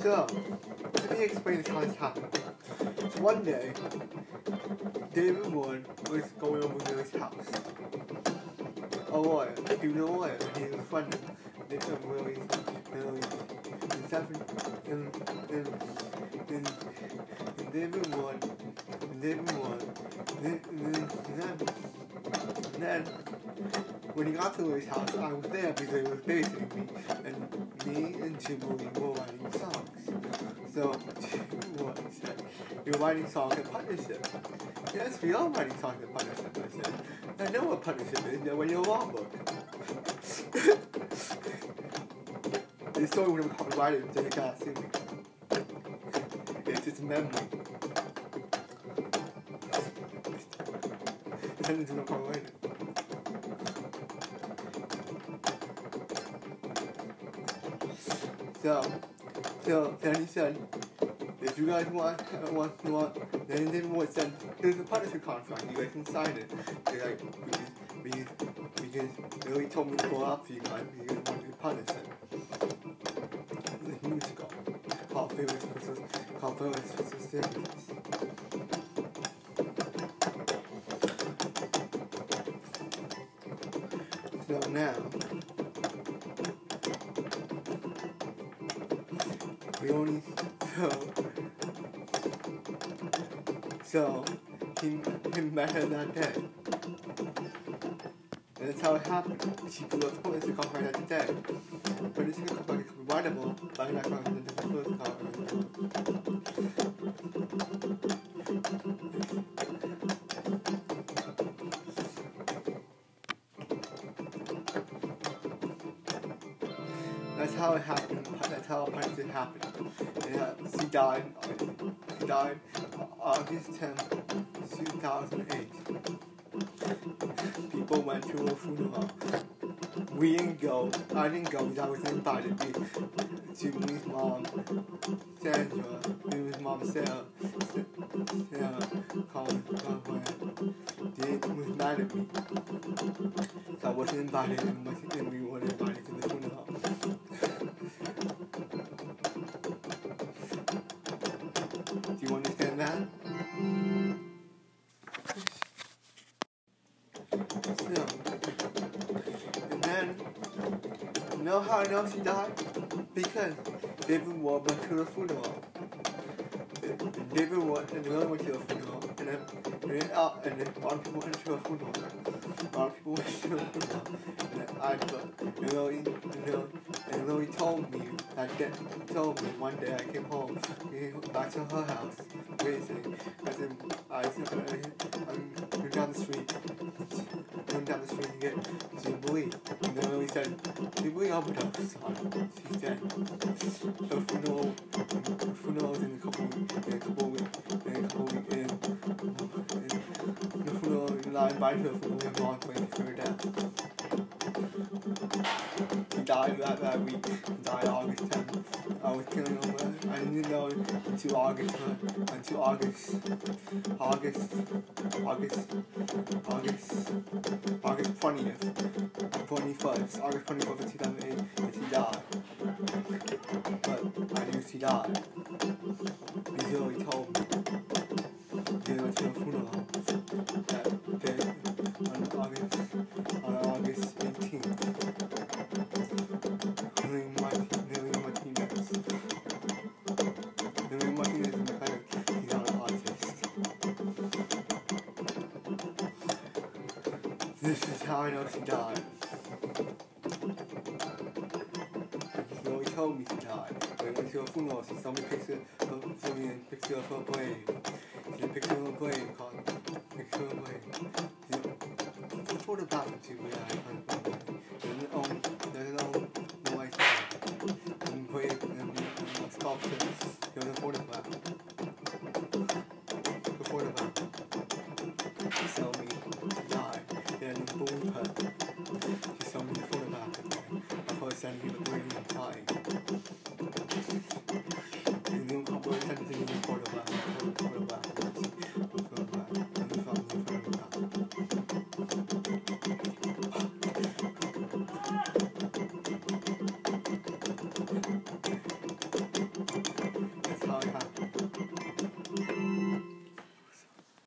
So, let me explain how this happened. So one day, David Wood was going over to his house. A lawyer, he was a lawyer, and he was a friend of David Willie, Willie, and seven, and, and, and, and David Wood, and David Wood, and then, and then, and then, and then, when he got to his house, I was there because he was babysitting me, and me and Jim were writing songs. So, Jim said, You're writing songs in partnership. Yes, we are writing songs in partnership, I said. I know what partnership is, you when you're a law book. this story would have writing until he got to me. It's just memory. Send to the call. So, so he said, if you guys want, want, want, then he didn't want said, there's a partnership contract, you guys can sign it. They're like, because, because, because they already told me to go out for you guys, you guys want to be partnership. It's a musical, called Favorites versus, called Favorites versus Favorites. Now, we only so so he he met her that day. And that's how it happened. She blew up police car right that day. But it's gonna come back writable by not going to the police car. That's how it happened. That's how it happened. And, uh, she died. She died August 10th, 2008. People went to her funeral. We didn't go. I didn't go because I was invited to, Louis' mom, Sandra, Louis' mom, Sarah. Sarah called when they was mad at me. So I wasn't invited and, wasn't, and we weren't invited to the funeral. Do you understand that? So, and then, you know how I know she died? Because David Ward went to the funeral. David Ward and went to the funeral, then, and then, uh, and then a of people went to funeral. A lot of people went to the funeral. And then I and Lily, and Lily, and Lily told me, that day, told me one day I came home, back to her house, waiting. I said, I said, I'm going down the street, going down the street get Jubilee. And then Lily said, Jubilee overdose on. She said, the funeral, the funeral is in a couple, in a couple weeks, in a couple weeks, in, in the funeral, and I invited her for the way to her. He died that, that week. He died August 10th. I was killing him. I didn't know until August. Until August. August. August. August. August 20th. 21st. August 21st of 2008. That he died. But I knew he died. Because he told me. This is how I know she died. She he told me she died. When we went to funeral, she saw me picture of saw me a picture of her grave. She a picture of her grave called picture of her grave. She photographed it to me. I found it. There's an own, there's an own